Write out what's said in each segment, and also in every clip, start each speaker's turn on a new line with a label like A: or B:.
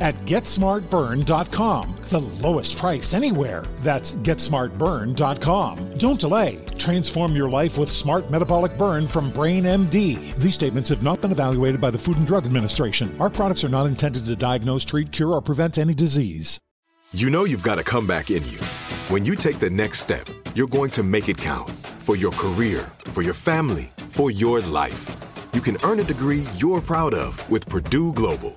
A: at GetSmartBurn.com. The lowest price anywhere. That's GetSmartBurn.com. Don't delay. Transform your life with Smart Metabolic Burn from Brain MD. These statements have not been evaluated by the Food and Drug Administration. Our products are not intended to diagnose, treat, cure, or prevent any disease.
B: You know you've got a comeback in you. When you take the next step, you're going to make it count for your career, for your family, for your life. You can earn a degree you're proud of with Purdue Global.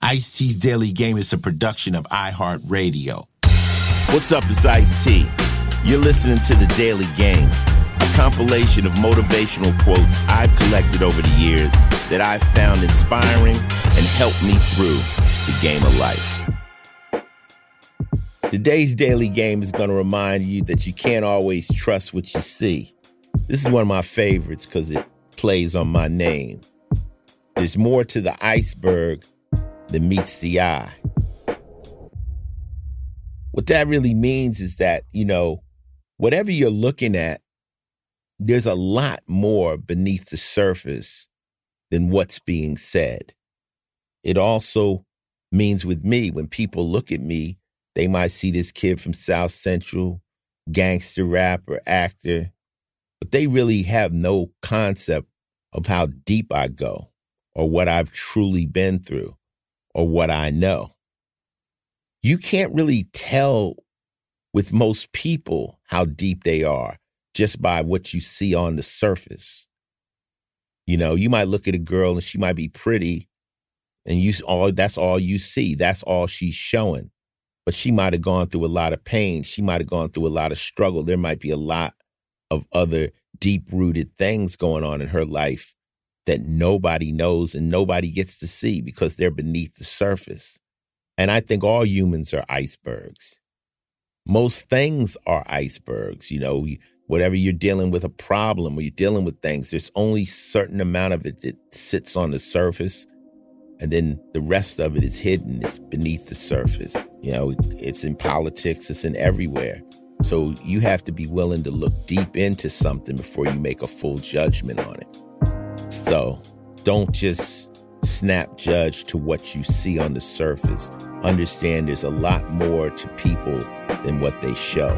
C: Ice T's Daily Game is a production of iHeartRadio. What's up, it's Ice T. You're listening to The Daily Game, a compilation of motivational quotes I've collected over the years that I've found inspiring and helped me through the game of life. Today's Daily Game is going to remind you that you can't always trust what you see. This is one of my favorites because it plays on my name. There's more to the iceberg that meets the eye. What that really means is that, you know, whatever you're looking at, there's a lot more beneath the surface than what's being said. It also means with me, when people look at me, they might see this kid from South Central, gangster rapper, actor, but they really have no concept of how deep I go or what I've truly been through or what I know. You can't really tell with most people how deep they are just by what you see on the surface. You know, you might look at a girl and she might be pretty and you all that's all you see. That's all she's showing. But she might have gone through a lot of pain. She might have gone through a lot of struggle. There might be a lot of other deep-rooted things going on in her life that nobody knows and nobody gets to see because they're beneath the surface. And I think all humans are icebergs. Most things are icebergs. You know, whatever you're dealing with a problem or you're dealing with things, there's only certain amount of it that sits on the surface. And then the rest of it is hidden. It's beneath the surface. You know, it's in politics, it's in everywhere. So you have to be willing to look deep into something before you make a full judgment on it. So don't just snap judge to what you see on the surface. Understand there's a lot more to people than what they show.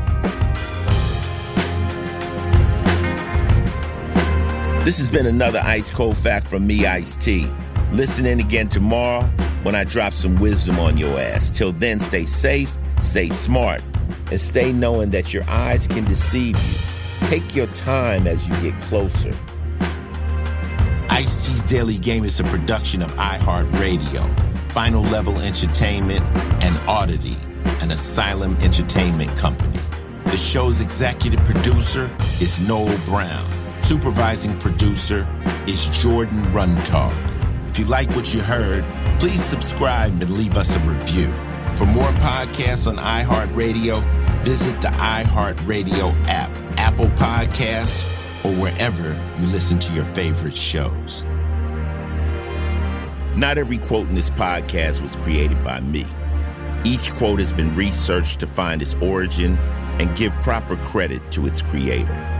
C: This has been another Ice Cold Fact from me, Ice T. Listen in again tomorrow when I drop some wisdom on your ass. Till then, stay safe, stay smart, and stay knowing that your eyes can deceive you. Take your time as you get closer. Ice T's Daily Game is a production of iHeartRadio, Final Level Entertainment, and Oddity, an Asylum Entertainment company. The show's executive producer is Noel Brown. Supervising producer is Jordan Runtagh. If you like what you heard, please subscribe and leave us a review. For more podcasts on iHeartRadio, visit the iHeartRadio app, Apple Podcasts, or wherever you listen to your favorite shows. Not every quote in this podcast was created by me. Each quote has been researched to find its origin and give proper credit to its creator.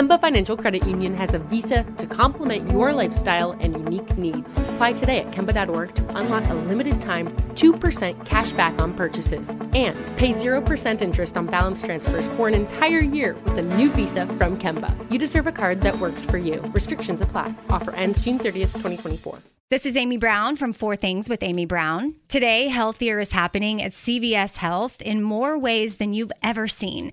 D: Kemba Financial Credit Union has a visa to complement your lifestyle and unique needs. Apply today at Kemba.org to unlock a limited time 2% cash back on purchases and pay 0% interest on balance transfers for an entire year with a new visa from Kemba. You deserve a card that works for you. Restrictions apply. Offer ends June 30th, 2024.
E: This is Amy Brown from Four Things with Amy Brown. Today, healthier is happening at CVS Health in more ways than you've ever seen.